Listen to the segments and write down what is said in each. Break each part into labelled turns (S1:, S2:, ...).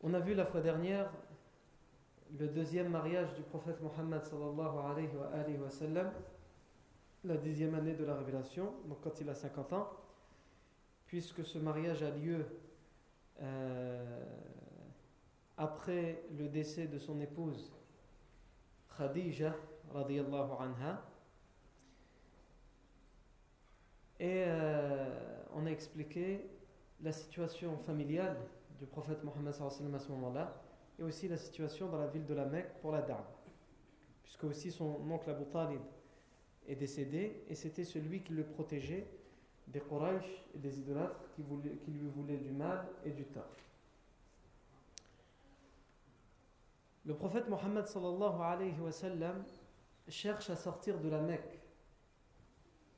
S1: On a vu la fois dernière le deuxième mariage du prophète Mohammed la dixième année de la révélation, donc quand il a 50 ans, puisque ce mariage a lieu euh, après le décès de son épouse Khadija radiyallahu anha. Et euh, on a expliqué la situation familiale du prophète Mohammed à ce moment-là et aussi la situation dans la ville de la Mecque pour la dame. Puisque aussi son oncle Abu Talib est décédé et c'était celui qui le protégeait des Quraysh et des idolâtres qui, lui voulaient du mal et du tort. Le prophète Mohammed cherche à sortir de la Mecque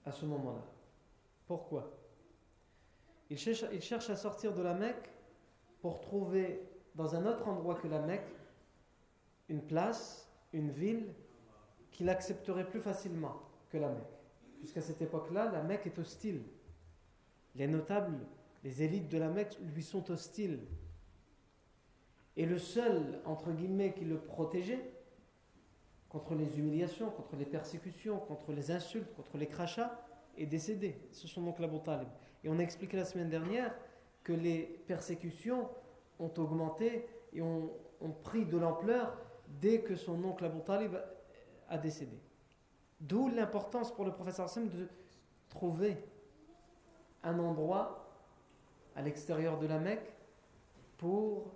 S1: à ce moment-là. Pourquoi? Il cherche, il cherche à sortir de la Mecque pour trouver dans un autre endroit que la Mecque une place, une ville qu'il accepterait plus facilement que la Mecque. Puisqu'à cette époque-là, la Mecque est hostile. Les notables, les élites de la Mecque lui sont hostiles. Et le seul, entre guillemets, qui le protégeait contre les humiliations, contre les persécutions, contre les insultes, contre les crachats, est décédé. C'est son oncle Abu Talib. Et on a expliqué la semaine dernière que les persécutions ont augmenté et ont, pris de l'ampleur dès que son oncle Abu Talib a décédé. D'où l'importance pour le professeur Hassan de trouver un endroit à l'extérieur de la Mecque pour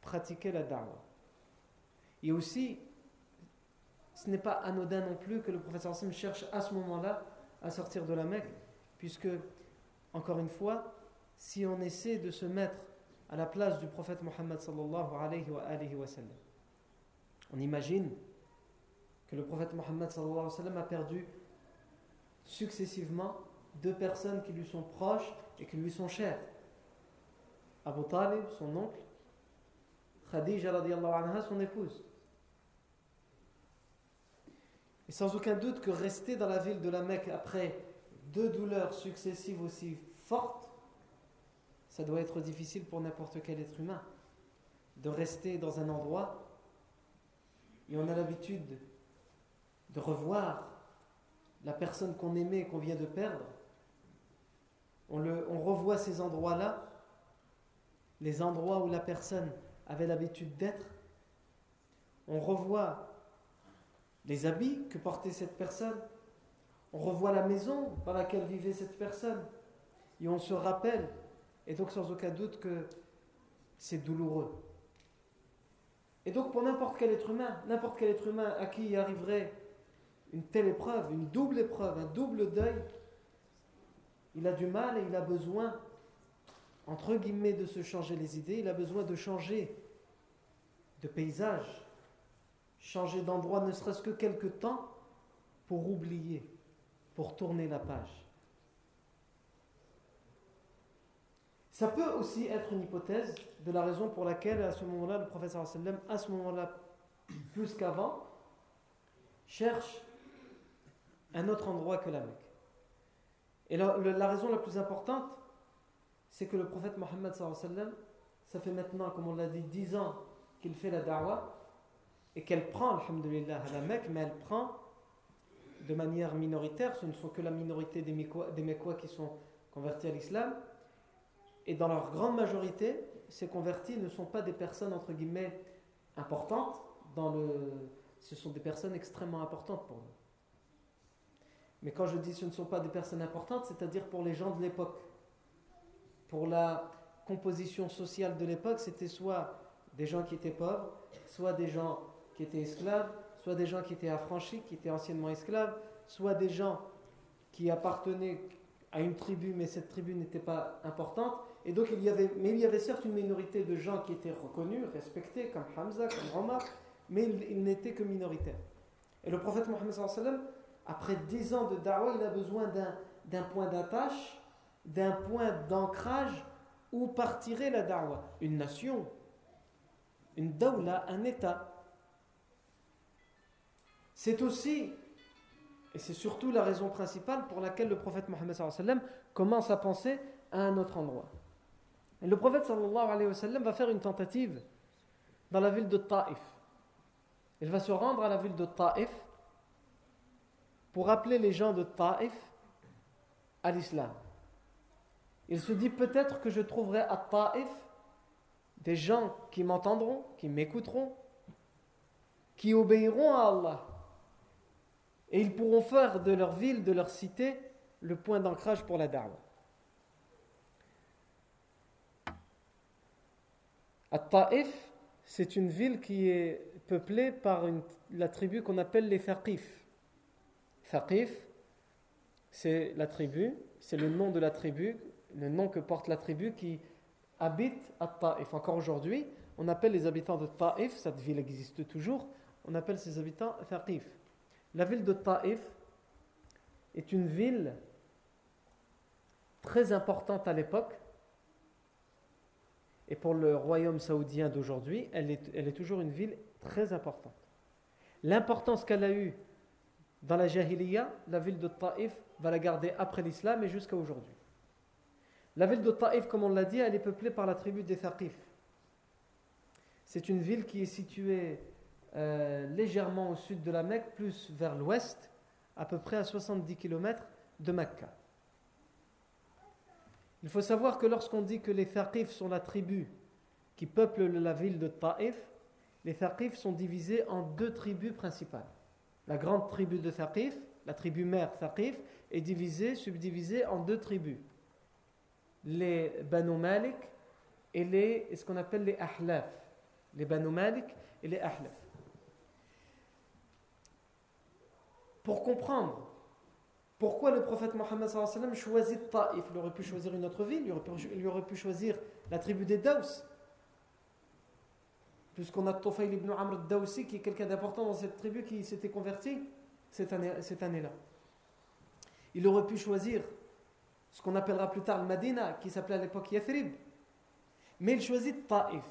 S1: pratiquer la da'wah. Et aussi, ce n'est pas anodin non plus que le professeur Hassan cherche à ce moment-là à sortir de la Mecque, puisque, encore une fois, si on essaie de se mettre à la place du prophète Mohammed on imagine que le prophète Mohammed a perdu successivement deux personnes qui lui sont proches et qui lui sont chères. Abu Talib, son oncle, Khadija radiallahu anha, son épouse. Et sans aucun doute que rester dans la ville de la Mecque après deux douleurs successives aussi fortes, ça doit être difficile pour n'importe quel être humain. De rester dans un endroit et on a l'habitude de revoir la personne qu'on aimait et qu'on vient de perdre. On, le, on revoit ces endroits-là, les endroits où la personne avait l'habitude d'être. On revoit les habits que portait cette personne. On revoit la maison dans laquelle vivait cette personne. Et on se rappelle, et donc sans aucun doute que c'est douloureux. Et donc pour n'importe quel être humain, n'importe quel être humain à qui arriverait une telle épreuve, une double épreuve, un double deuil, il a du mal et il a besoin, entre guillemets, de se changer les idées, il a besoin de changer de paysage, changer d'endroit, ne serait-ce que quelque temps, pour oublier, pour tourner la page. Ça peut aussi être une hypothèse de la raison pour laquelle, à ce moment-là, le professeur sallam, à ce moment-là, plus qu'avant, cherche un autre endroit que la Mecque. Et la, raison la plus importante, c'est que le prophète Mohammed, ça fait maintenant, comme on l'a dit, 10 ans qu'il fait la da'wah et qu'elle prend, alhamdulillah, à la Mecque, mais elle prend de manière minoritaire. Ce ne sont que la minorité des Mekwa qui sont convertis à l'islam. Et dans leur grande majorité, ces convertis ne sont pas des personnes, entre guillemets, importantes. Dans le... Ce sont des personnes extrêmement importantes pour nous. Mais quand je dis ce ne sont pas des personnes importantes, c'est-à-dire pour les gens de l'époque. Pour la composition sociale de l'époque, c'était soit des gens qui étaient pauvres, soit des gens qui étaient esclaves, soit des gens qui étaient affranchis, qui étaient anciennement esclaves, soit des gens qui appartenaient à une tribu, mais cette tribu n'était pas importante. Et donc il y avait, mais il y avait certes une minorité de gens qui étaient reconnus, respectés, comme Hamza, comme Omar, mais il, n'était que minoritaire. Et le prophète Mohammed après dix ans de da'wah, il a besoin d'un point d'attache, d'un point d'ancrage où partirait la da'wah. Une nation, une dawla, un État. C'est aussi, et c'est surtout la raison principale pour laquelle le prophète Mohammed commence à penser à un autre endroit. Et le prophète sallallahu alayhi wa sallam va faire une tentative dans la ville de Taif. Il va se rendre à la ville de Taif pour appeler les gens de Taif à l'islam. Il se dit peut-être que je trouverai à Taif des gens qui m'entendront, qui m'écouteront, qui obéiront à Allah. Et ils pourront faire de leur ville, de leur cité, le point d'ancrage pour la da'wah. At-Ta'if, c'est une ville qui est peuplée par la tribu qu'on appelle les Thaqif. Thaqif, c'est la tribu, c'est le nom de la tribu, le nom que porte la tribu qui habite à Taif. Encore aujourd'hui, on appelle les habitants de Taif, cette ville existe toujours, on appelle ces habitants Thaqif. La ville de Taif est une ville très importante à l'époque. Et pour le royaume saoudien d'aujourd'hui, elle est, toujours une ville très importante. L'importance qu'elle a eue dans la Jahiliya, la ville de Taif va la garder après l'islam et jusqu'à aujourd'hui. La ville de Taif, comme on l'a dit, elle est peuplée par la tribu des Thaqif. C'est une ville qui est située euh, légèrement au sud de la Mecque, plus vers l'ouest, à peu près à 70 km de Mecca. Il faut savoir que lorsqu'on dit que les Thaqif sont la tribu qui peuple la ville de Taif, les Thaqif sont divisés en deux tribus principales. La grande tribu de Thaqif, la tribu mère Thaqif, est divisée, subdivisée en deux tribus. Les Banu Malik et les, ce qu'on appelle les Ahlaf. Les Banu Malik et les Ahlaf. Pour comprendre pourquoi le prophète Mohammed choisit Taif, il aurait pu choisir une autre ville, il aurait pu, choisir la tribu des Daous, puisqu'on a Tofayl ibn Amr al-Dawsi, qui est quelqu'un d'important dans cette tribu qui s'était converti cette année-là. Il aurait pu choisir ce qu'on appellera plus tard le Madina, qui s'appelait à l'époque Yathrib. Mais il choisit Taif.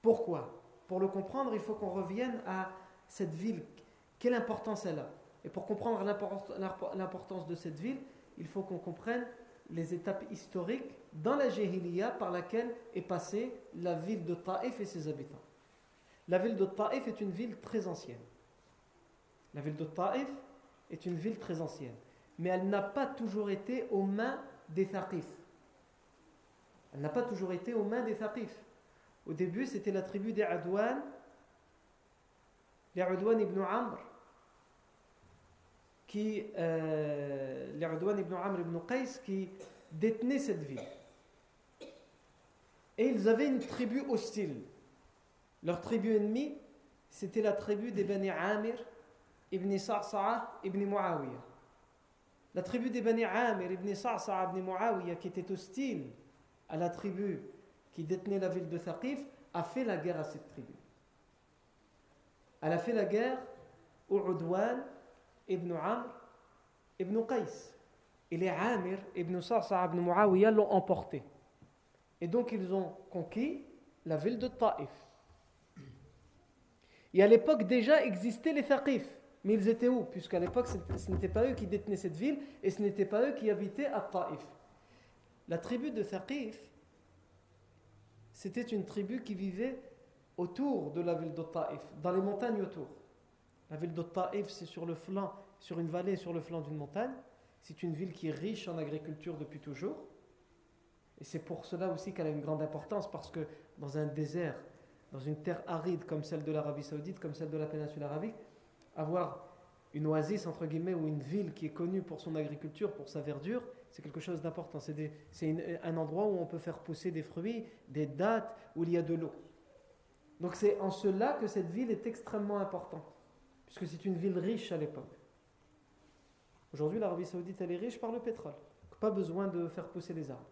S1: Pourquoi? Pour le comprendre, il faut qu'on revienne à cette ville. Quelle importance elle a? Et pour comprendre l'importance de cette ville, il faut qu'on comprenne les étapes historiques dans la Jahiliya par laquelle est passée la ville de Taif et ses habitants. La ville de Taif est une ville très ancienne. La ville de Taif est une ville très ancienne. Mais elle n'a pas toujours été aux mains des Thaqif. Elle n'a pas toujours été aux mains des Thaqif. Au début, c'était la tribu des Adwan, les Adwan ibn Amr, qui, euh, ibn ibn Qais, qui détenaient cette ville. Et ils avaient une tribu hostile. Leur tribu ennemie, c'était la tribu des Bani Amir ibn Sa'sa'a ibn Muawiyah. La tribu des Bani Amir ibn Sa'sa'a ibn Muawiyah, qui était hostile à la tribu qui détenait la ville de Thaqif, a fait la guerre à cette tribu. Elle a fait la guerre au Udwan ibn Amr ibn Qais. et les Amir ibn Sa'sa ibn Muawiyah l'ont emporté. Et donc ils ont conquis la ville de Taif. Et à l'époque déjà existaient les Thaqif. Mais ils étaient où? Puisqu'à l'époque, ce n'était pas eux qui détenaient cette ville et ce n'était pas eux qui habitaient à Taif. La tribu de Thaqif, c'était une tribu qui vivait autour de la ville de Taif, dans les montagnes autour. La ville de c'est sur le flanc, sur une vallée sur le flanc d'une montagne. C'est une ville qui est riche en agriculture depuis toujours. Et c'est pour cela aussi qu'elle a une grande importance, parce que dans un désert, dans une terre aride comme celle de l'Arabie Saoudite, comme celle de la péninsule arabique, avoir une oasis, entre guillemets, ou une ville qui est connue pour son agriculture, pour sa verdure, c'est quelque chose d'important. C'est un endroit où on peut faire pousser des fruits, des dattes, où il y a de l'eau. Donc c'est en cela que cette ville est extrêmement importante, puisque c'est une ville riche à l'époque. Aujourd'hui, l'Arabie Saoudite, elle est riche par le pétrole. Pas besoin de faire pousser les arbres.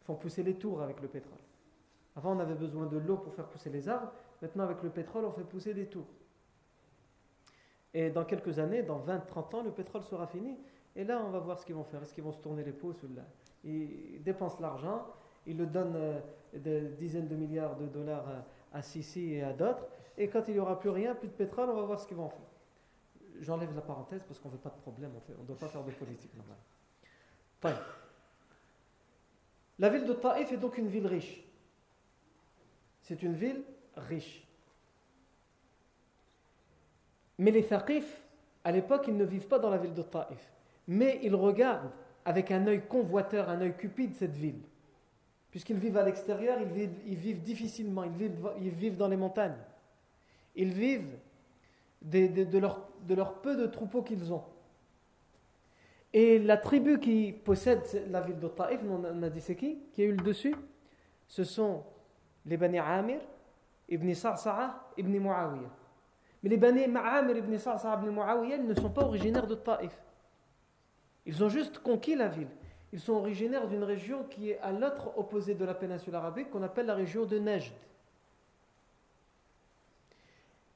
S1: Ils font pousser les tours avec le pétrole. Avant, on avait besoin de l'eau pour faire pousser les arbres. Maintenant, avec le pétrole, on fait pousser des tours. Et dans quelques années, dans 20-30 ans, le pétrole sera fini. Et là, on va voir ce qu'ils vont faire. Est-ce qu'ils vont se tourner les pouces ou là Ils dépensent l'argent, ils le donnent euh, des dizaines de milliards de dollars à Sisi et à d'autres. Et quand il n'y aura plus rien, plus de pétrole, on va voir ce qu'ils vont faire. J'enlève la parenthèse parce qu'on ne veut pas de problème, on ne doit pas faire de politique normale. La ville de Taïf est donc une ville riche. C'est une ville riche. Mais les Thaqif, à l'époque, ils ne vivent pas dans la ville de Taïf. Mais ils regardent avec un œil convoiteur, un œil cupide cette ville. Puisqu'ils vivent à l'extérieur, ils vivent, difficilement, ils vivent, ils vivent dans les montagnes. Ils vivent de, leur, peu de troupeaux qu'ils ont. Et la tribu qui possède la ville de Taif, on a dit c'est qui Qui a eu le dessus Ce sont les Bani Amir, Ibn Sa'sa'a, Ibn Muawiyah. Mais les Bani Amir, Ibn Sa'sa'a, Ibn Muawiyah ne sont pas originaires de Taif. Ils ont juste conquis la ville. Ils sont originaires d'une région qui est à l'autre opposé de la péninsule arabique, qu'on appelle la région de Najd.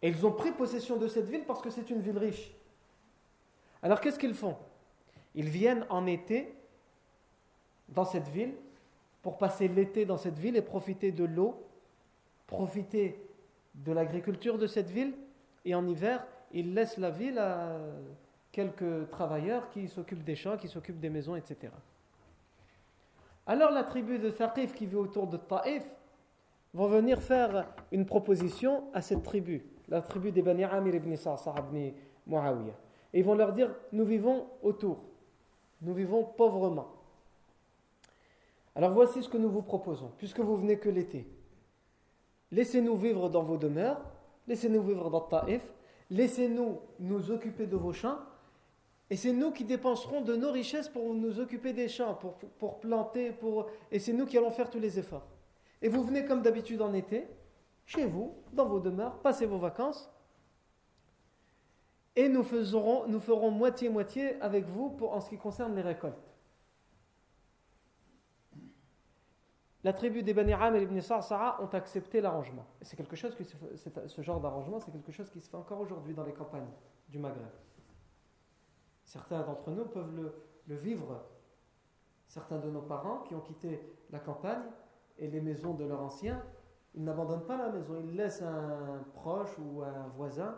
S1: Et ils ont pris possession de cette ville parce que c'est une ville riche. Alors qu'est-ce qu'ils font? Ils viennent en été dans cette ville pour passer l'été dans cette ville et profiter de l'eau, profiter de l'agriculture de cette ville. Et en hiver, ils laissent la ville à quelques travailleurs qui s'occupent des champs, qui s'occupent des maisons, etc. Alors la tribu de Thaqif qui vit autour de Taif vont venir faire une proposition à cette tribu la tribu des Bani Amir ibn Sa'sa ibn Muawiyah. Et ils vont leur dire Nous vivons autour, nous vivons pauvrement. Alors voici ce que nous vous proposons, puisque vous venez que l'été. Laissez-nous vivre dans vos demeures, laissez-nous vivre dans Taif, laissez-nous nous occuper de vos champs, et c'est nous qui dépenserons de nos richesses pour nous occuper des champs, pour, pour planter, pour... et c'est nous qui allons faire tous les efforts. Et vous venez comme d'habitude en été, chez vous, dans vos demeures, passez vos vacances, et nous, ferons moitié-moitié avec vous pour, en ce qui concerne les récoltes. La tribu des Bani Amir ibn Sa'sa'a ont accepté l'arrangement. C'est quelque chose ce genre d'arrangement, c'est quelque chose qui se fait encore aujourd'hui dans les campagnes du Maghreb. Certains d'entre nous peuvent le vivre. Certains de nos parents qui ont quitté la campagne et les maisons de leurs anciens il n'abandonne pas la maison, il laisse un proche ou un voisin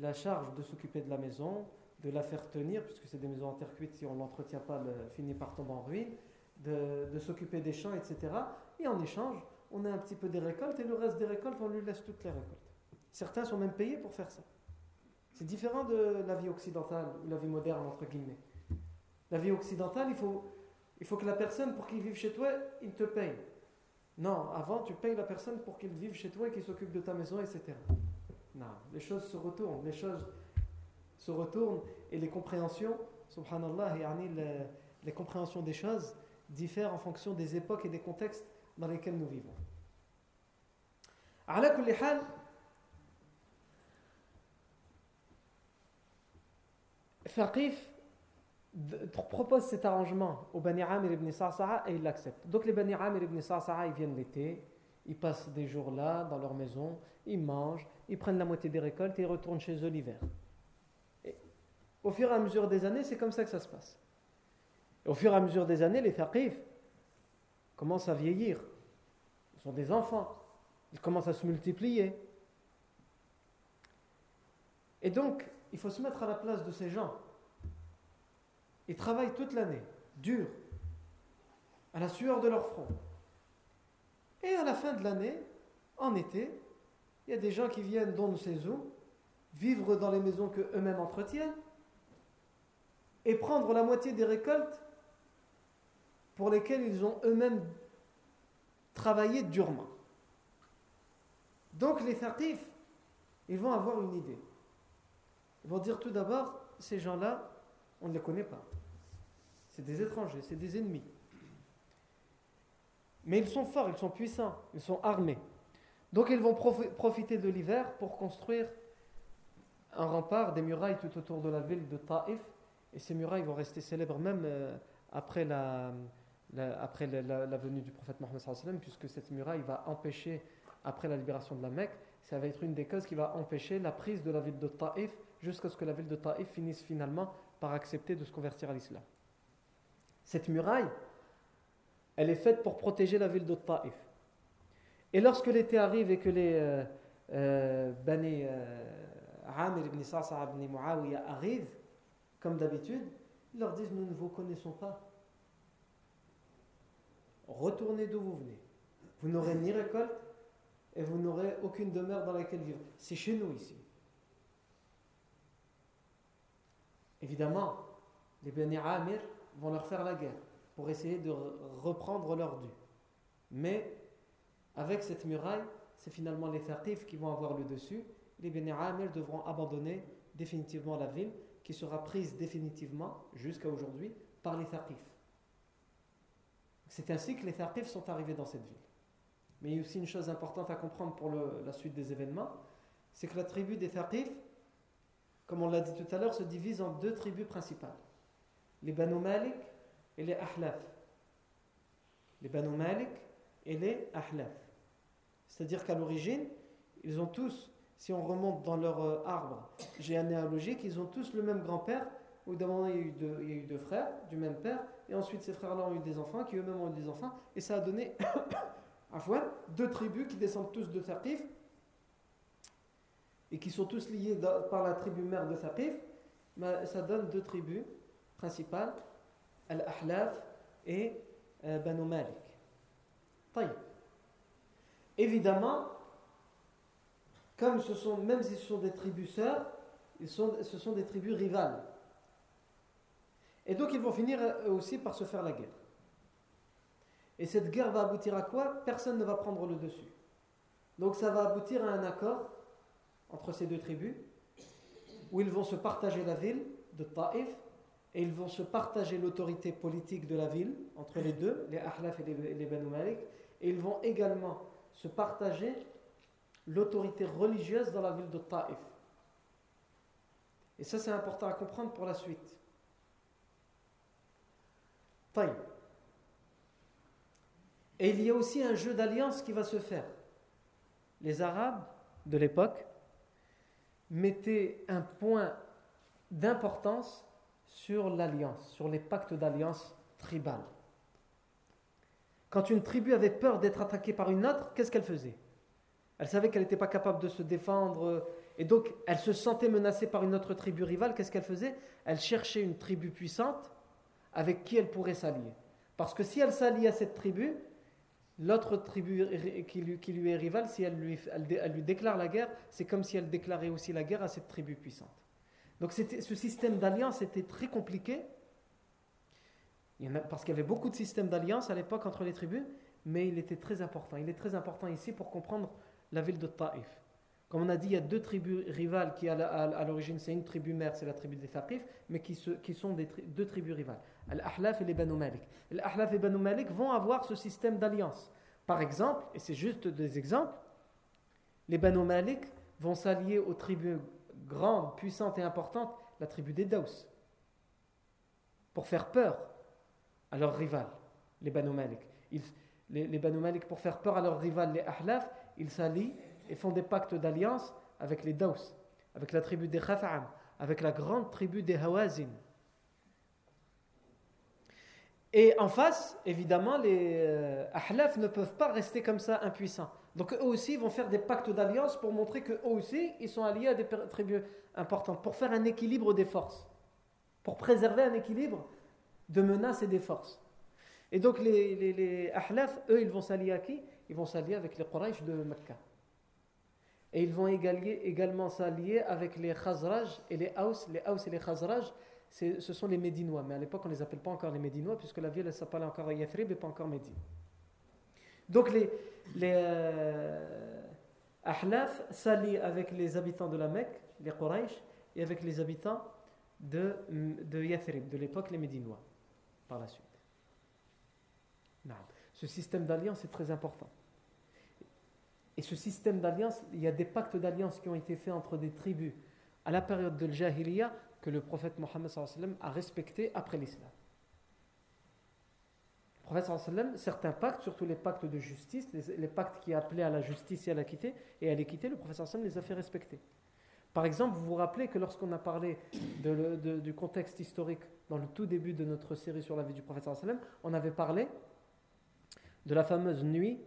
S1: la charge de s'occuper de la maison, de la faire tenir, puisque c'est des maisons en terre cuite, si on ne l'entretient pas, elle finit par tomber en ruine, de, s'occuper des champs, etc. Et en échange, on a un petit peu des récoltes, et le reste des récoltes, on lui laisse toutes les récoltes. Certains sont même payés pour faire ça. C'est différent de la vie occidentale, ou la vie moderne, entre guillemets. La vie occidentale, il faut, il faut que la personne, pour qu'il vive chez toi, il te paye. Non, avant, tu payes la personne pour qu'il vive chez toi et qu'il s'occupe de ta maison, etc. Non, les choses se retournent, les choses se retournent et les compréhensions, subhanallah, les, les compréhensions des choses diffèrent en fonction des époques et des contextes dans lesquels nous vivons. على كل حال propose cet arrangement au Bani Amir ibn Sa'sa'a et il l'accepte. Donc les Bani Amir ibn Sa'sa'a, ils viennent l'été, ils passent des jours là, dans leur maison, ils mangent, ils prennent la moitié des récoltes et ils retournent chez eux l'hiver. Au fur et à mesure des années, c'est comme ça que ça se passe. Au fur et à mesure des années, les Thaqif commencent à vieillir. Ils sont des enfants. Ils commencent à se multiplier. Et donc, il faut se mettre à la place de ces gens. Ils travaillent toute l'année, dur, à la sueur de leur front. Et à la fin de l'année, en été, il y a des gens qui viennent dans nos saisons, vivre dans les maisons qu'eux-mêmes entretiennent, et prendre la moitié des récoltes pour lesquelles ils ont eux-mêmes travaillé durement. Donc les thaqifs, ils vont avoir une idée. Ils vont dire tout d'abord, ces gens-là, on ne les connaît pas. C'est des étrangers, c'est des ennemis. Mais ils sont forts, ils sont puissants, ils sont armés. Donc ils vont profiter de l'hiver pour construire un rempart, des murailles tout autour de la ville de Taïf. Et ces murailles vont rester célèbres même euh, après, la, après la, venue du prophète Mohammed, puisque cette muraille va empêcher, après la libération de la Mecque, ça va être une des causes qui va empêcher la prise de la ville de Taïf jusqu'à ce que la ville de Taïf finisse finalement par accepter de se convertir à l'islam. Cette muraille, elle est faite pour protéger la ville de. Et lorsque l'été arrive et que les euh, euh, Bani euh, Amir ibn Sa'sa ibn Muawiyah arrivent, comme d'habitude, ils leur disent Nous ne vous connaissons pas. Retournez d'où vous venez. Vous n'aurez ni récolte et vous n'aurez aucune demeure dans laquelle vivre. C'est chez nous ici. Évidemment, les Bani Amir vont leur faire la guerre pour essayer de reprendre leur dû. Mais avec cette muraille, c'est finalement les Thaqif qui vont avoir le dessus. Les Beni Amir devront abandonner définitivement la ville qui sera prise définitivement jusqu'à aujourd'hui par les Thaqif. C'est ainsi que les Thaqif sont arrivés dans cette ville. Mais il y a aussi une chose importante à comprendre pour la suite des événements, c'est que la tribu des Thaqif, comme on l'a dit tout à l'heure, se divise en deux tribus principales. Les Banu Malik et les Ahlaf. Les Banu Malik et les Ahlaf. C'est-à-dire qu'à l'origine, ils ont tous, si on remonte dans leur euh, arbre généalogique, ils ont tous le même grand-père. Au d'un moment, il y, a eu deux, frères du même père, et ensuite ces frères-là ont eu des enfants, qui eux-mêmes ont eu des enfants, et ça a donné fois deux tribus qui descendent tous de Thaqif, et qui sont tous liés par la tribu mère de Thaqif, ça donne deux tribus principales Al-Ahlaf et euh, Banu Malik. Évidemment, comme ce sont, même si ce sont des tribus sœurs, ils sont, ce sont des tribus rivales. Et donc ils vont finir aussi par se faire la guerre. Et cette guerre va aboutir à quoi? Personne ne va prendre le dessus. Donc ça va aboutir à un accord entre ces deux tribus, où ils vont se partager la ville de Taif et ils vont se partager l'autorité politique de la ville entre les deux, les Ahlaf et les, les Banu Malik, et ils vont également se partager l'autorité religieuse dans la ville de Taif. Et ça, c'est important à comprendre pour la suite. Taif. Et il y a aussi un jeu d'alliance qui va se faire. Les Arabes de l'époque mettaient un point d'importance sur l'alliance, sur les pactes d'alliance tribales. Quand une tribu avait peur d'être attaquée par une autre, qu'est-ce qu'elle faisait? Elle savait qu'elle n'était pas capable de se défendre et donc elle se sentait menacée par une autre tribu rivale. Qu'est-ce qu'elle faisait? Elle cherchait une tribu puissante avec qui elle pourrait s'allier. Parce que si elle s'allie à cette tribu, l'autre tribu qui lui, est rivale, si elle lui, déclare la guerre, c'est comme si elle déclarait aussi la guerre à cette tribu puissante. Donc ce système d'alliance était très compliqué, parce qu'il y avait beaucoup de systèmes d'alliance à l'époque entre les tribus, mais il était très important. Il est très important ici pour comprendre la ville de Taif. Comme on a dit, il y a deux tribus rivales qui à l'origine, c'est une tribu mère, c'est la tribu des Thaqif, mais qui, sont deux tribus rivales, Al-Ahlaf et les Banu Malik. Al-Ahlaf et Banu Malik vont avoir ce système d'alliance. Par exemple, et c'est juste des exemples, les Banu Malik vont s'allier aux tribus grande, puissante et importante, la tribu des Daous, pour faire peur à leurs rivales, les Banu Malik. les, les Banu Malik, pour faire peur à leurs rivales, les Ahlaf, ils s'allient et font des pactes d'alliance avec les Daous, avec la tribu des Khafa'am, avec la grande tribu des Hawazin. Et en face, évidemment, les euh, Ahlaf ne peuvent pas rester comme ça impuissants. Donc eux aussi vont faire des pactes d'alliance pour montrer qu'eux aussi, ils sont alliés à des tribus importantes, pour faire un équilibre des forces, pour préserver un équilibre de menaces et des forces. Et donc les, les, les Ahlaf, eux, ils vont s'allier à qui? Ils vont s'allier avec les Quraysh de Mecca. Et ils vont également s'allier avec les Khazraj et les Haus. Les Haus et les Khazraj, ce sont les Médinois. Mais à l'époque, on ne les appelle pas encore les Médinois, puisque la ville s'appelait encore Yathrib et pas encore Médine. Donc les, les euh, Ahlaf s'allient avec les habitants de la Mecque, les Quraysh, et avec les habitants de, de Yathrib, de l'époque les Médinois, par la suite. Ce système d'alliance est très important. Et ce système d'alliance, il y a des pactes d'alliance qui ont été faits entre des tribus à la période de l'Jahiliya que le prophète Mohammed a respecté après l'islam. Le prophète sallam, certains pactes, surtout les pactes de justice, les, pactes qui appelaient à la justice et à l'équité, et à l'équité, le prophète sallam les a fait respecter. Par exemple, vous vous rappelez que lorsqu'on a parlé du contexte historique dans le tout début de notre série sur la vie du prophète sallam, on avait parlé de la fameuse nuit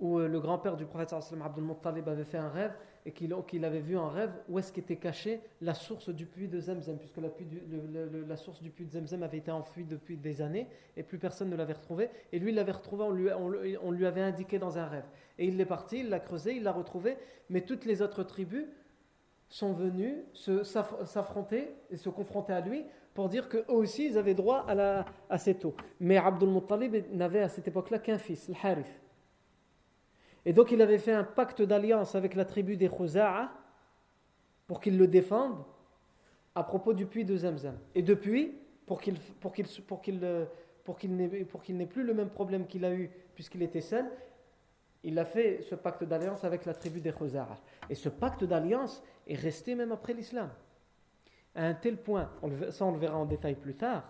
S1: où euh, le grand-père du prophète Abdul Muttalib avait fait un rêve et qu'il avait vu en rêve où est-ce qu'était cachée la source du puits de Zemzem, puisque la, source du puits de Zemzem avait été enfouie depuis des années et plus personne ne l'avait retrouvée. Et lui, il l'avait retrouvée, on lui, on, lui, avait indiqué dans un rêve. Et il est parti, il l'a creusé, il l'a retrouvé, mais toutes les autres tribus sont venues s'affronter et se confronter à lui pour dire qu'eux aussi, ils avaient droit à, cette eau. Mais Abdul Muttalib n'avait à cette époque-là qu'un fils, le Harith. Et donc il avait fait un pacte d'alliance avec la tribu des Khuza'a pour qu'ils le défendent à propos du puits de Zamzam. Et depuis, pour qu'il pour qu'il pour qu'il pour qu'il n'ait plus le même problème qu'il a eu puisqu'il était seul, il a fait ce pacte d'alliance avec la tribu des Khuza'a. Et ce pacte d'alliance est resté même après l'islam. À un tel point, ça on le verra en détail plus tard,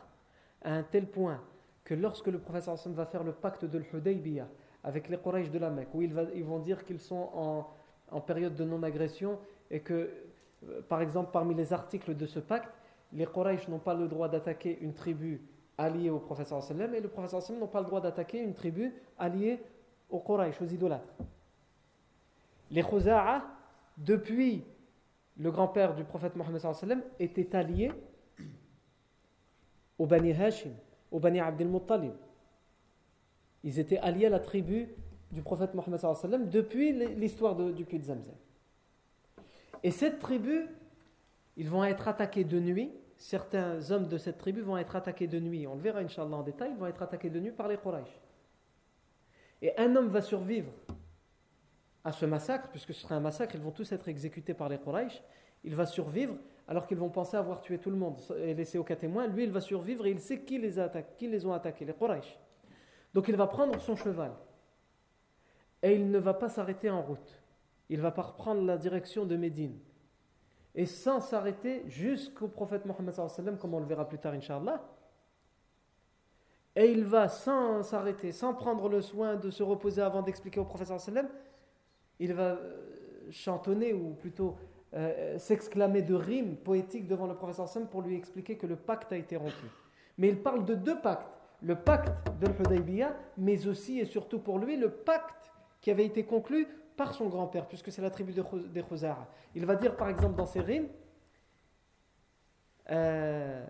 S1: à un tel point que lorsque le professeur va faire le pacte de l'Hudaybiyah, avec les Quraysh de la Mecque, où ils, vont dire qu'ils sont en, période de non-agression et que, euh, par exemple, parmi les articles de ce pacte, les Quraysh n'ont pas le droit d'attaquer une tribu alliée au professeur sallam et le professeur sallam n'ont pas le droit d'attaquer une tribu alliée aux Quraysh, aux idolâtres. Les Khuza'a, depuis le grand-père du prophète Mohammed étaient alliés au Bani Hashim, au Bani Abdel Muttalib. Ils étaient alliés à la tribu du prophète Mohammed sallam depuis l'histoire du puits de Zamzam. Et cette tribu, ils vont être attaqués de nuit. Certains hommes de cette tribu vont être attaqués de nuit. On le verra, Inch'Allah, en détail. Ils vont être attaqués de nuit par les Quraysh. Et un homme va survivre à ce massacre, puisque ce sera un massacre, ils vont tous être exécutés par les Quraysh. Il va survivre alors qu'ils vont penser avoir tué tout le monde et laissé aucun témoin. Lui, il va survivre et il sait qui les, attaque, qui les ont attaqués, les Quraysh. Donc il va prendre son cheval et il ne va pas s'arrêter en route. Il va pas reprendre la direction de Médine. Et sans s'arrêter jusqu'au prophète Mohammed comme on le verra plus tard, Inch'Allah. Et il va sans s'arrêter, sans prendre le soin de se reposer avant d'expliquer au prophète il va euh, chantonner ou plutôt euh, s'exclamer de rimes poétiques devant le prophète pour lui expliquer que le pacte a été rompu. Mais il parle de deux pactes le pacte de l'Hudaybiyah, mais aussi et surtout pour lui le pacte qui avait été conclu par son grand-père, puisque c'est la tribu des Khuzara. Il va dire par exemple dans ses rimes euh,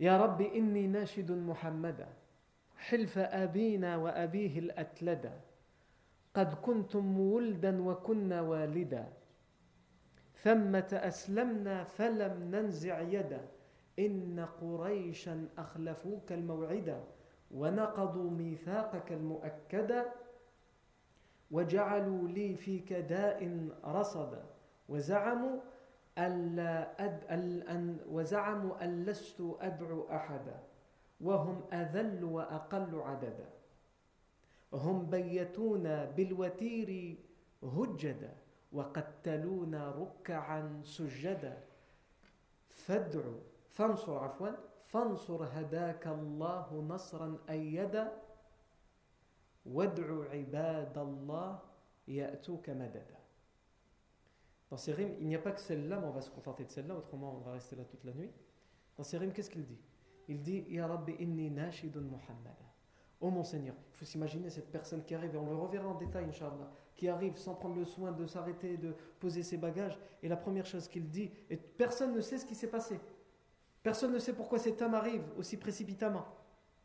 S1: Ya Rabbi inni nashidun Muhammada, hilfa abina wa abihi atlada, qad kuntum muldan wa kunna walida. ثمة أسلمنا فلم ننزع يدا. إن قريشا أخلفوك الموعدا ونقضوا ميثاقك المؤكدا وجعلوا لي فيك داء رصدا وزعموا ألا أد أن وزعموا أن لست أدعو أحدا وهم أذل وأقل عددا هم بيتونا بالوتير هجدا وقتلونا ركعا سجدا فادعوا فانصر عفوا فانصر هداك الله نصرا أيدا وادعوا عباد الله يأتوك مددا Dans ces rimes, il n'y a pas que celle-là, mais on va se contenter de celle-là, autrement on va rester là toute la nuit. Dans ces rimes, qu'est-ce qu'il dit Il dit Ya Rabbi inni nashidun Muhammad. Oh mon Seigneur, il faut s'imaginer cette personne qui arrive, et on le reverra en détail, Inch'Allah, qui arrive sans prendre le soin de s'arrêter, de poser ses bagages, et la première chose qu'il dit, et personne ne sait ce qui s'est passé. Personne ne sait pourquoi cet homme arrive aussi précipitamment.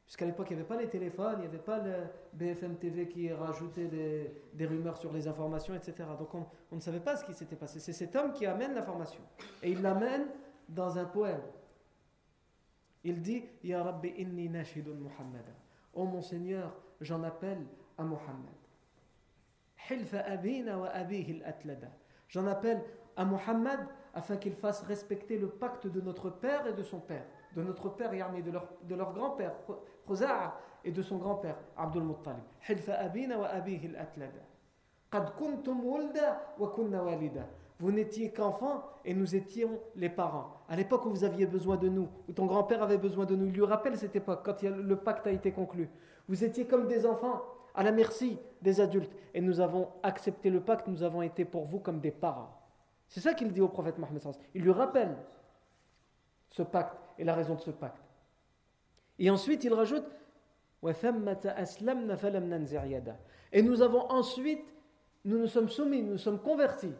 S1: Puisqu'à l'époque, il n'y avait pas les téléphones, il n'y avait pas le BFM TV qui rajoutait des, rumeurs sur les informations, etc. Donc on, ne savait pas ce qui s'était passé. C'est cet homme qui amène l'information. Et il l'amène dans un poème. Il dit Ya Rabbi inni nashidun Muhammad. Oh mon Seigneur, j'en appelle à al-atlada. J'en appelle à Muhammad afin qu'il fasse respecter le pacte de notre père et de son père. De notre père, de leur, de leur grand-père, et de son grand-père, Abdul Muttalib. Vous n'étiez qu'enfants et nous étions les parents. À l'époque où vous aviez besoin de nous, où ton grand-père avait besoin de nous, il lui rappelle cette époque, quand le pacte a été conclu. Vous étiez comme des enfants, à la merci des adultes. Et nous avons accepté le pacte, nous avons été pour vous comme des parents. C'est ça qu'il dit au prophète Mohammed. Il lui rappelle ce pacte et la raison de ce pacte. Et ensuite, il rajoute Et nous avons ensuite, nous nous sommes soumis, nous nous sommes convertis.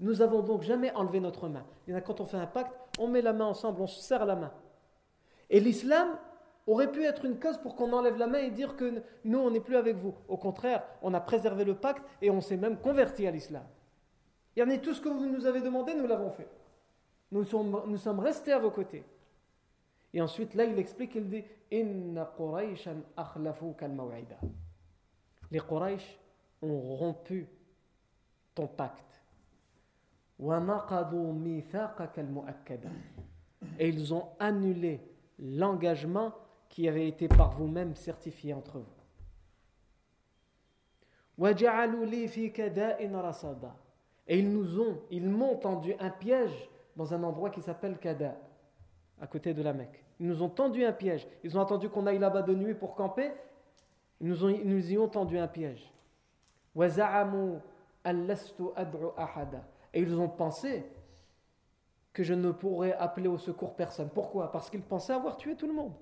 S1: Nous n'avons donc jamais enlevé notre main. Il y a quand on fait un pacte, on met la main ensemble, on se serre la main. Et l'islam aurait pu être une cause pour qu'on enlève la main et dire que nous, on n'est plus avec vous. Au contraire, on a préservé le pacte et on s'est même converti à l'islam. Il y en a tout ce que vous nous avez demandé, nous l'avons fait. Nous sommes, restés à vos côtés. Et ensuite, là, il explique, il dit Inna Qurayshan Les Quraysh ont rompu ton pacte. Et ils ont annulé l'engagement qui avait été par vous-même certifié entre vous. Et ils nous ont, ils m'ont tendu un piège dans un endroit qui s'appelle Kada, à côté de la Mecque. Ils nous ont tendu un piège. Ils ont attendu qu'on aille là-bas de nuit pour camper. Ils nous, ont, nous y ont tendu un piège. Et ils ont pensé que je ne pourrais appeler au secours personne. Pourquoi? Parce qu'ils pensaient avoir tué tout le monde.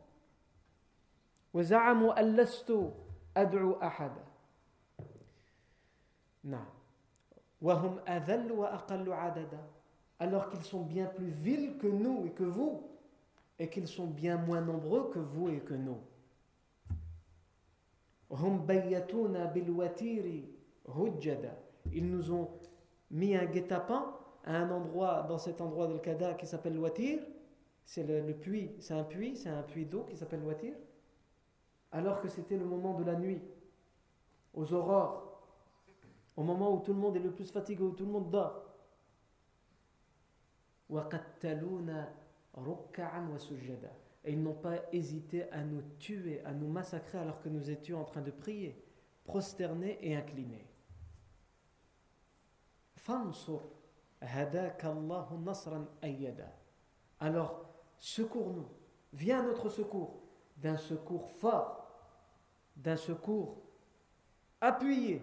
S1: Alors qu'ils sont bien plus vils que nous et que vous et qu'ils sont bien moins nombreux que vous et que nous. Ils nous ont mis un guet-apens à un endroit, dans cet endroit de Kada qui s'appelle Watir. C'est le, puits, c'est un puits, c'est un puits d'eau qui s'appelle Watir. Alors que c'était le moment de la nuit, aux aurores, au moment où tout le monde est le plus fatigué, où tout le monde dort. Et ils n'ont pas hésité à nous tuer, à nous massacrer alors que nous étions en train de prier, prosternés et inclinés. Alors, secours-nous, viens à notre secours, d'un secours fort, d'un secours appuyé.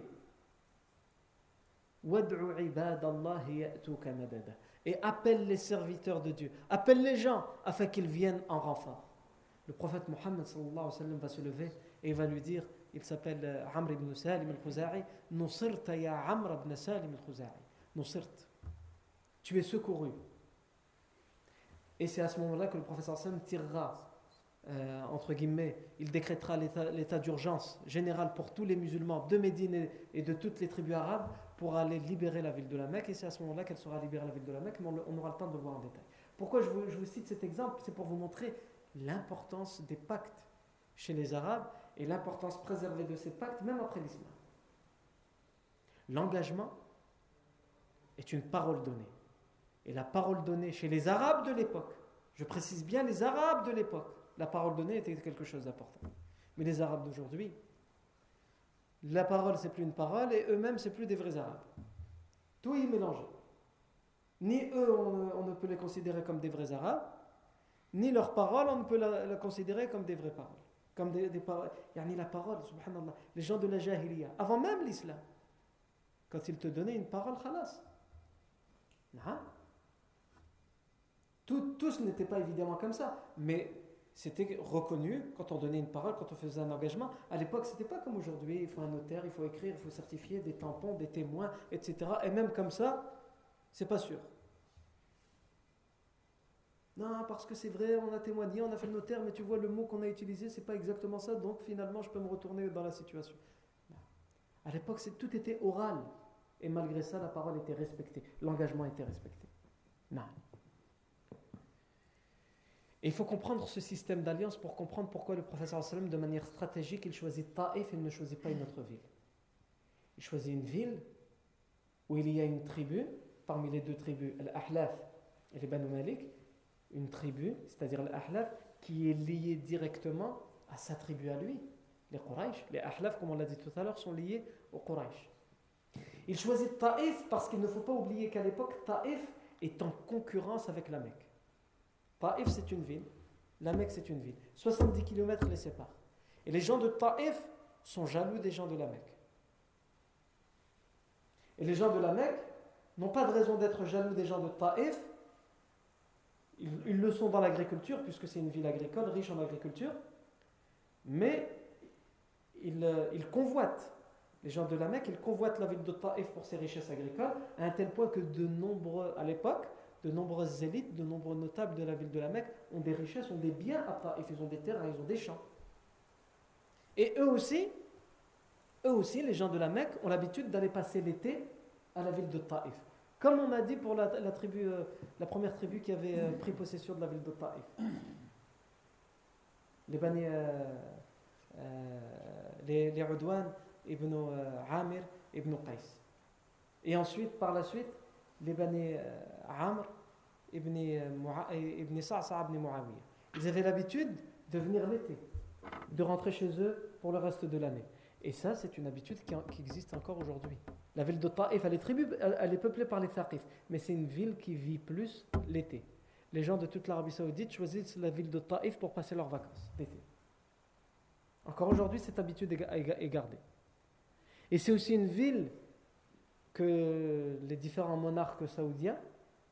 S1: Et appelle les serviteurs de Dieu, appelle les gens afin qu'ils viennent en renfort. Le prophète Mohammed va se lever et va lui dire, il s'appelle euh, Amr ibn Salim al-Khuza'i, Nusirta ya Amr ibn Salim al-Khuza'i. Nusirt, tu es secouru. Et c'est à ce moment-là que le prophète sallam tirera, euh, entre guillemets, il décrétera l'état d'urgence général pour tous les musulmans de Médine et de toutes les tribus arabes pour aller libérer la ville de la Mecque, et c'est à ce moment-là qu'elle sera libérée, la ville de la Mecque, on, aura le temps de le voir en détail. Pourquoi je vous, cite cet exemple? C'est pour vous montrer l'importance des pactes chez les Arabes et l'importance préservée de ces pactes, même après l'islam. L'engagement est une parole donnée. Et la parole donnée chez les Arabes de l'époque, je précise bien les Arabes de l'époque, la parole donnée était quelque chose d'important. Mais les Arabes d'aujourd'hui, la parole, c'est plus une parole, et eux-mêmes, c'est plus des vrais arabes. Tout est mélangé. Ni eux, on, ne peut les considérer comme des vrais arabes, ni leur parole, on ne peut la, considérer comme des vraies paroles. Comme des, des paroles. Yani la parole, subhanallah. Les gens de la jahiliya, avant même l'islam, quand ils te donnaient une parole, khalas. Non. Tout, tous n'étaient pas évidemment comme ça, mais c'était reconnu quand on donnait une parole, quand on faisait un engagement. À l'époque, c'était pas comme aujourd'hui. Il faut un notaire, il faut écrire, il faut certifier des tampons, des témoins, etc. Et même comme ça, c'est pas sûr. Non, parce que c'est vrai, on a témoigné, on a fait le notaire, mais tu vois, le mot qu'on a utilisé, c'est pas exactement ça, donc finalement, je peux me retourner dans la situation. À l'époque, tout était oral. Et malgré ça, la parole était respectée, l'engagement était respecté. Non. Et il faut comprendre ce système d'alliance pour comprendre pourquoi le professeur sallam, de manière stratégique, il choisit Taif et il ne choisit pas une autre ville. Il choisit une ville où il y a une tribu, parmi les deux tribus, l'Ahlaf et les Banu Malik, une tribu, c'est-à-dire l'Ahlaf, qui est liée directement à sa tribu à lui, les Quraysh. Les Ahlaf, comme on l'a dit tout à l'heure, sont liés aux Quraysh. Il choisit Taif parce qu'il ne faut pas oublier qu'à l'époque, Taif est en concurrence avec la Mecque. Taif, c'est une ville. La Mecque, c'est une ville. 70 km les séparent. Et les gens de Taif sont jaloux des gens de la Mecque. Et les gens de la Mecque n'ont pas de raison d'être jaloux des gens de Taif. Ils, le sont dans l'agriculture, puisque c'est une ville agricole, riche en agriculture. Mais ils, euh, ils, convoitent, les gens de la Mecque, ils convoitent la ville de Taif pour ses richesses agricoles, à un tel point que de nombreux, à l'époque, de nombreuses élites, de nombreux notables de la ville de la Mecque ont des richesses, ont des biens à Taif, ils ont des terrains, ils ont des champs. Et eux aussi, eux aussi, les gens de la Mecque, ont l'habitude d'aller passer l'été à la ville de Taif. Comme on a dit pour la, tribu, euh, la première tribu qui avait euh, pris possession de la ville de Taif. Les Bani, euh, les, les Ibn Amir, Ibn Qais. Et ensuite, par la suite, les Bani Amr ibn, ibn Sa'sa ibn Muawiyah. Ils avaient l'habitude de venir l'été, de rentrer chez eux pour le reste de l'année. Et ça, c'est une habitude qui, existe encore aujourd'hui. La ville de Taif, elle est, elle est peuplée par les Thaqif, mais c'est une ville qui vit plus l'été. Les gens de toute l'Arabie Saoudite choisissent la ville de Taif pour passer leurs vacances d'été. Encore aujourd'hui, cette habitude est gardée. Et c'est aussi une ville que les différents monarques saoudiens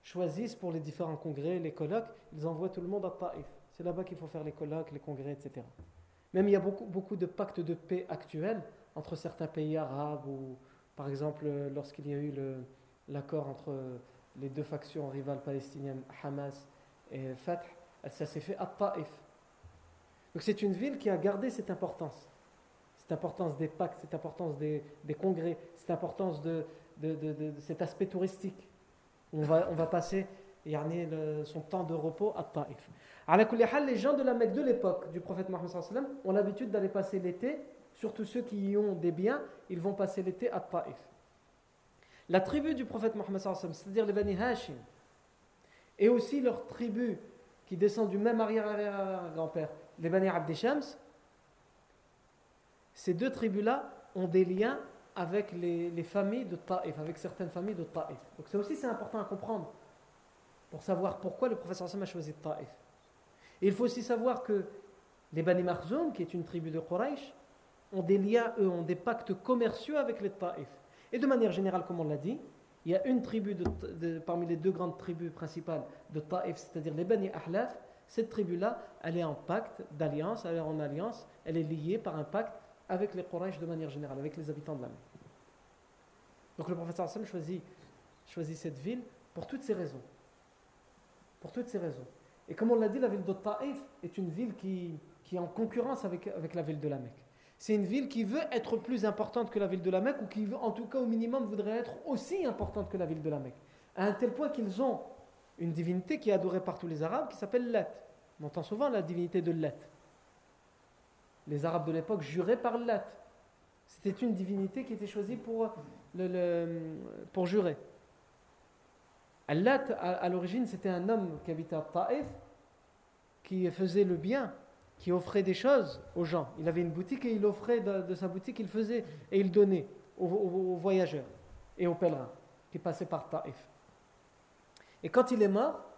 S1: choisissent pour les différents congrès, les colloques, ils envoient tout le monde à Taif. C'est là-bas qu'il faut faire les colloques, les congrès, etc. Même il y a beaucoup, beaucoup de pactes de paix actuels entre certains pays arabes, ou par exemple lorsqu'il y a eu l'accord entre les deux factions rivales palestiniennes, Hamas et Fatah, ça s'est fait à Taif. Donc c'est une ville qui a gardé cette importance. Cette importance des pactes, cette importance des, congrès, cette importance de, cet aspect touristique. On va, passer le, son temps de repos à Taif. Les gens de la Mecque de l'époque du prophète Mohammed ont l'habitude d'aller passer l'été, surtout ceux qui y ont des biens, ils vont passer l'été à Taif. La tribu du prophète Mohammed, c'est-à-dire les Bani Hashim, et aussi leur tribu qui descend du même arrière-arrière-grand-père, les Bani Abdeshams, ces deux tribus-là ont des liens avec les, les, familles de Taif, avec certaines familles de Taif. Donc ça aussi c'est important à comprendre pour savoir pourquoi le professeur Hassan a choisi Taif. Et il faut aussi savoir que les Bani Marzoum, qui est une tribu de Quraysh, ont des liens, eux, ont des pactes commerciaux avec les Taif. Et de manière générale, comme on l'a dit, il y a une tribu parmi les deux grandes tribus principales de Taif, c'est-à-dire les Bani Ahlaf. Cette tribu-là, elle est en pacte d'alliance, elle est en alliance, elle est liée par un pacte avec les Quraysh de manière générale, avec les habitants de la mer. Donc le professeur Hassan choisit, cette ville pour toutes ces raisons. Pour toutes ces raisons. Et comme on l'a dit, la ville de Taif est une ville qui, est en concurrence avec, avec la ville de la Mecque. C'est une ville qui veut être plus importante que la ville de la Mecque, ou qui, en tout cas au minimum, voudrait être aussi importante que la ville de la Mecque. À un tel point qu'ils ont une divinité qui est adorée par tous les Arabes, qui s'appelle Lat. On entend souvent la divinité de Lat. Les Arabes de l'époque juraient par Lat. C'était une divinité qui était choisie pour, pour jurer. Lat, à, l'origine, c'était un homme qui habitait à Taif, qui faisait le bien, qui offrait des choses aux gens. Il avait une boutique et il offrait de, sa boutique, il faisait et il donnait aux, voyageurs et aux pèlerins qui passaient par Taif. Et quand il est mort,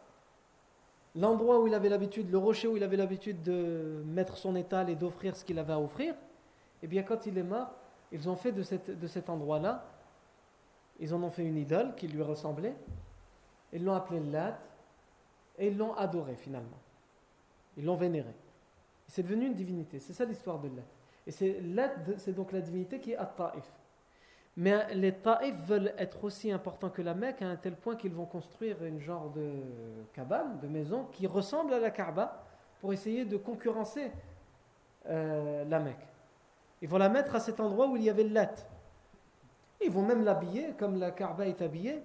S1: l'endroit où il avait l'habitude, le rocher où il avait l'habitude de mettre son étal et d'offrir ce qu'il avait à offrir, eh bien quand il est mort, ils ont fait de, cet endroit-là, ils en ont fait une idole qui lui ressemblait, ils l'ont appelé Lat, et ils l'ont adoré finalement. Ils l'ont vénéré. C'est devenu une divinité. C'est ça l'histoire de Lat. Et c'est Lat, c'est donc la divinité qui est à Taif. Mais les Taif veulent être aussi importants que la Mecque à un tel point qu'ils vont construire une genre de cabane, de maison, qui ressemble à la Kaaba pour essayer de concurrencer euh, la Mecque. Ils vont la mettre à cet endroit où il y avait le Lat. Ils vont même l'habiller comme la Kaaba est habillée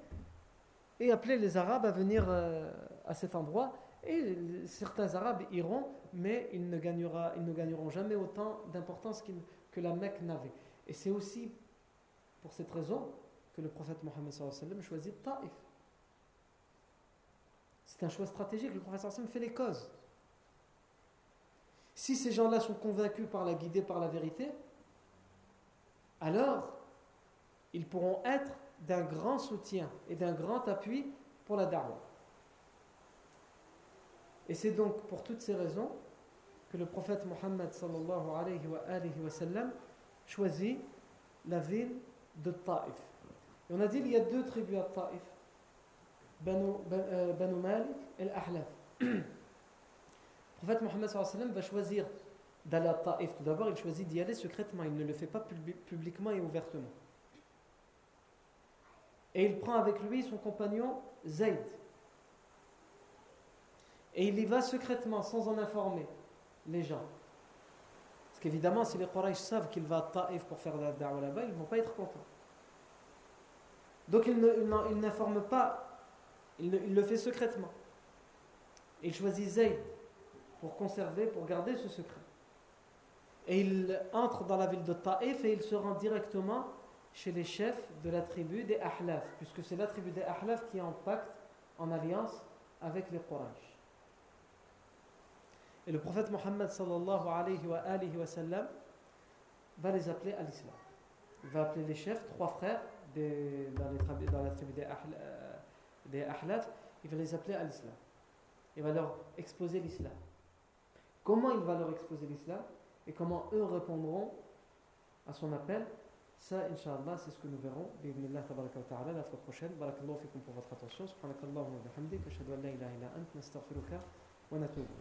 S1: et appeler les Arabes à venir euh, à cet endroit. Et certains Arabes iront, mais ils ne gagneront jamais autant d'importance que la Mecque n'avait. Et c'est aussi pour cette raison que le prophète Mohammed choisit Taif. C'est un choix stratégique. Le prophète fait les causes. Si ces gens-là sont convaincus par la guidée, par la vérité, alors ils pourront être d'un grand soutien et d'un grand appui pour la da'wah. Et c'est donc pour toutes ces raisons que le prophète Mohammed sallallahu alayhi wa, alayhi wa sallam choisit la ville de Taif. Et on a dit qu'il y a deux tribus à Taif, Banu, euh, Banu Malik et l'Ahlaf. Le prophète Mohammed va choisir d'aller à Taif. Tout d'abord, il choisit d'y aller secrètement, il ne le fait pas publiquement et ouvertement. Et il prend avec lui son compagnon Zayd. Et il y va secrètement, sans en informer les gens. Parce qu'évidemment, si les Quraysh savent qu'il va à Taif pour faire la da'wah là-bas, ils ne vont pas être contents. Donc il n'informe pas, il, le fait secrètement. il choisit Zayd pour conserver, pour garder ce secret. Et il entre dans la ville de Taif et il se rend directement chez les chefs de la tribu des Ahlaf, puisque c'est la tribu des Ahlaf qui est en pacte, en alliance avec les Quraysh. Et le prophète Mohammed sallallahu alayhi wa, alayhi wa sallam va les appeler à l'islam. Il va appeler les chefs, trois frères des, dans, les, dans, la tribu des, euh, des Ahlaf, il va les appeler à l'islam. Il va leur exposer l'islam. Comment il va leur exposer l'islam et comment eux répondront à son appel ça, Inch'Allah, c'est ce que nous verrons. Bismillah, tabaraka wa ta'ala, la fois prochaine. Barakallahu fikum pour votre attention. Subhanakallahu wa bihamdik. Ashhadu an la ilaha illa ant. Nastaghfiruka wa natubu.